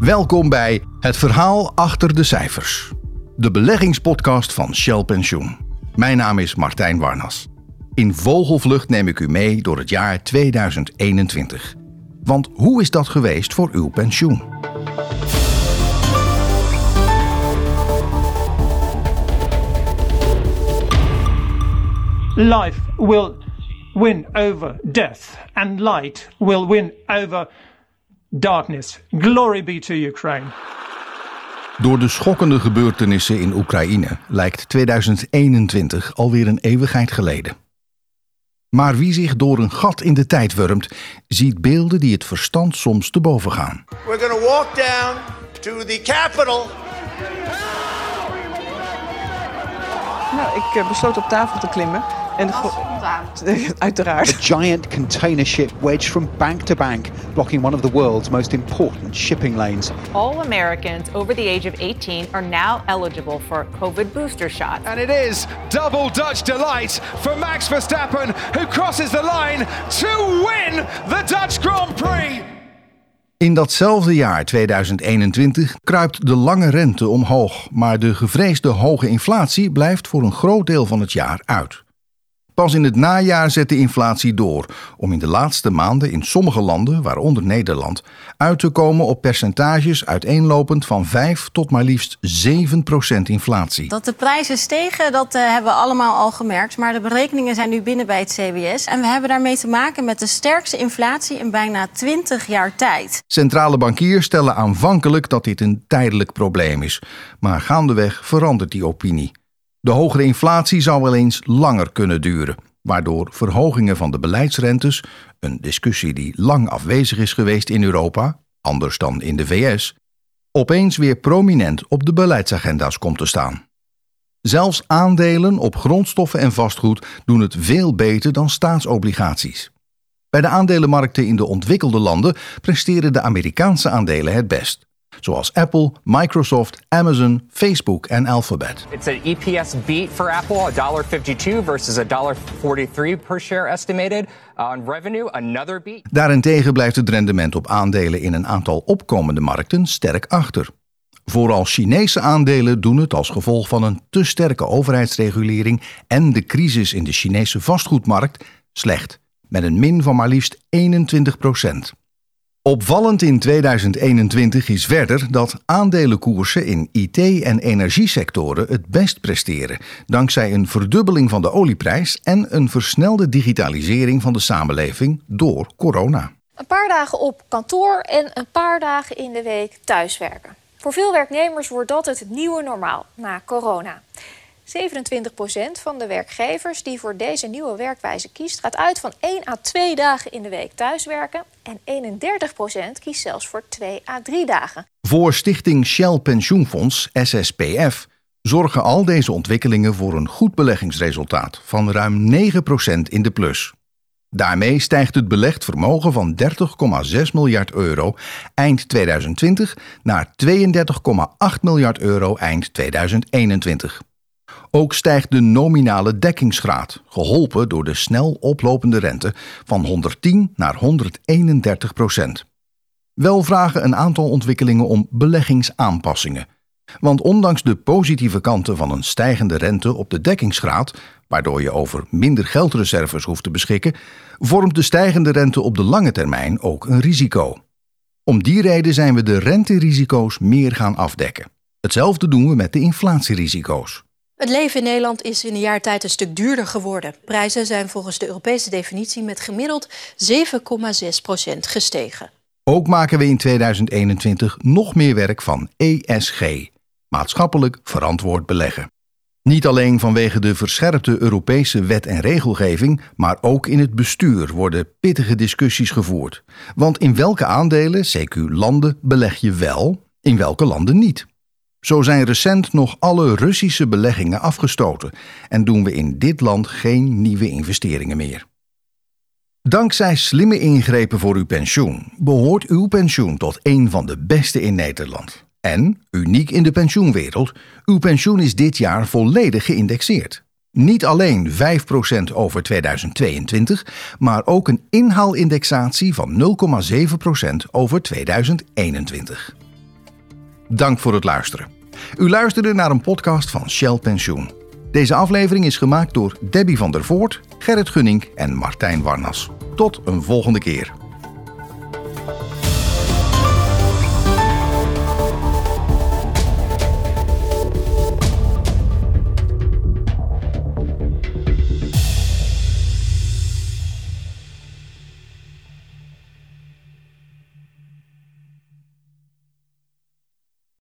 Welkom bij Het Verhaal Achter de Cijfers, de beleggingspodcast van Shell Pensioen. Mijn naam is Martijn Warnas. In vogelvlucht neem ik u mee door het jaar 2021. Want hoe is dat geweest voor uw pensioen? Life will win over death, and light will win over darkness. Glory be to Ukraine. Door de schokkende gebeurtenissen in Oekraïne lijkt 2021 alweer een eeuwigheid geleden. Maar wie zich door een gat in de tijd wurmt, ziet beelden die het verstand soms te boven gaan. We're going to walk down to the Capitol. Nou, ik eh, besloot op tafel te klimmen. En uiteraard. A giant container ship wedged from bank to bank, blocking one of the world's most important shipping lanes. All Americans over the age of 18 are now eligible for COVID booster shots. And it is double Dutch delight for Max Verstappen, who crosses the line to win the Dutch Grand Prix. In datzelfde jaar 2021 kruipt de lange rente omhoog, maar de gevreesde hoge inflatie blijft voor een groot deel van het jaar uit. Pas in het najaar zet de inflatie door, om in de laatste maanden in sommige landen, waaronder Nederland, uit te komen op percentages uiteenlopend van 5 tot maar liefst 7 procent inflatie. Dat de prijzen stegen, dat uh, hebben we allemaal al gemerkt. Maar de berekeningen zijn nu binnen bij het CBS. En we hebben daarmee te maken met de sterkste inflatie in bijna 20 jaar tijd. Centrale bankiers stellen aanvankelijk dat dit een tijdelijk probleem is. Maar gaandeweg verandert die opinie. De hogere inflatie zou wel eens langer kunnen duren, waardoor verhogingen van de beleidsrentes, een discussie die lang afwezig is geweest in Europa, anders dan in de VS, opeens weer prominent op de beleidsagenda's komt te staan. Zelfs aandelen op grondstoffen en vastgoed doen het veel beter dan staatsobligaties. Bij de aandelenmarkten in de ontwikkelde landen presteren de Amerikaanse aandelen het best zoals Apple, Microsoft, Amazon, Facebook en Alphabet. It's an EPS beat for Apple, $1.52 versus $1.43 per share estimated. On revenue, another beat. Daarentegen blijft het rendement op aandelen in een aantal opkomende markten sterk achter. Vooral Chinese aandelen doen het als gevolg van een te sterke overheidsregulering en de crisis in de Chinese vastgoedmarkt slecht, met een min van maar liefst 21 procent. Opvallend in 2021 is verder dat aandelenkoersen in IT- en energiesectoren het best presteren, dankzij een verdubbeling van de olieprijs en een versnelde digitalisering van de samenleving door corona. Een paar dagen op kantoor en een paar dagen in de week thuiswerken. Voor veel werknemers wordt dat het nieuwe normaal na corona. 27% van de werkgevers die voor deze nieuwe werkwijze kiest, gaat uit van 1 à 2 dagen in de week thuiswerken. En 31% kiest zelfs voor 2 à 3 dagen. Voor Stichting Shell Pensioenfonds, SSPF, zorgen al deze ontwikkelingen voor een goed beleggingsresultaat van ruim 9% in de plus. Daarmee stijgt het belegd vermogen van 30,6 miljard euro eind 2020 naar 32,8 miljard euro eind 2021. Ook stijgt de nominale dekkingsgraad, geholpen door de snel oplopende rente, van 110 naar 131 procent. Wel vragen een aantal ontwikkelingen om beleggingsaanpassingen. Want ondanks de positieve kanten van een stijgende rente op de dekkingsgraad, waardoor je over minder geldreserves hoeft te beschikken, vormt de stijgende rente op de lange termijn ook een risico. Om die reden zijn we de renterisico's meer gaan afdekken. Hetzelfde doen we met de inflatierisico's. Het leven in Nederland is in een jaar tijd een stuk duurder geworden. Prijzen zijn volgens de Europese definitie met gemiddeld 7,6% gestegen. Ook maken we in 2021 nog meer werk van ESG, maatschappelijk verantwoord beleggen. Niet alleen vanwege de verscherpte Europese wet en regelgeving, maar ook in het bestuur worden pittige discussies gevoerd. Want in welke aandelen, CQ landen, beleg je wel, in welke landen niet? Zo zijn recent nog alle Russische beleggingen afgestoten en doen we in dit land geen nieuwe investeringen meer. Dankzij slimme ingrepen voor uw pensioen behoort uw pensioen tot een van de beste in Nederland. En, uniek in de pensioenwereld, uw pensioen is dit jaar volledig geïndexeerd. Niet alleen 5% over 2022, maar ook een inhaalindexatie van 0,7% over 2021. Dank voor het luisteren. U luisterde naar een podcast van Shell Pensioen. Deze aflevering is gemaakt door Debbie van der Voort, Gerrit Gunning en Martijn Warnas. Tot een volgende keer.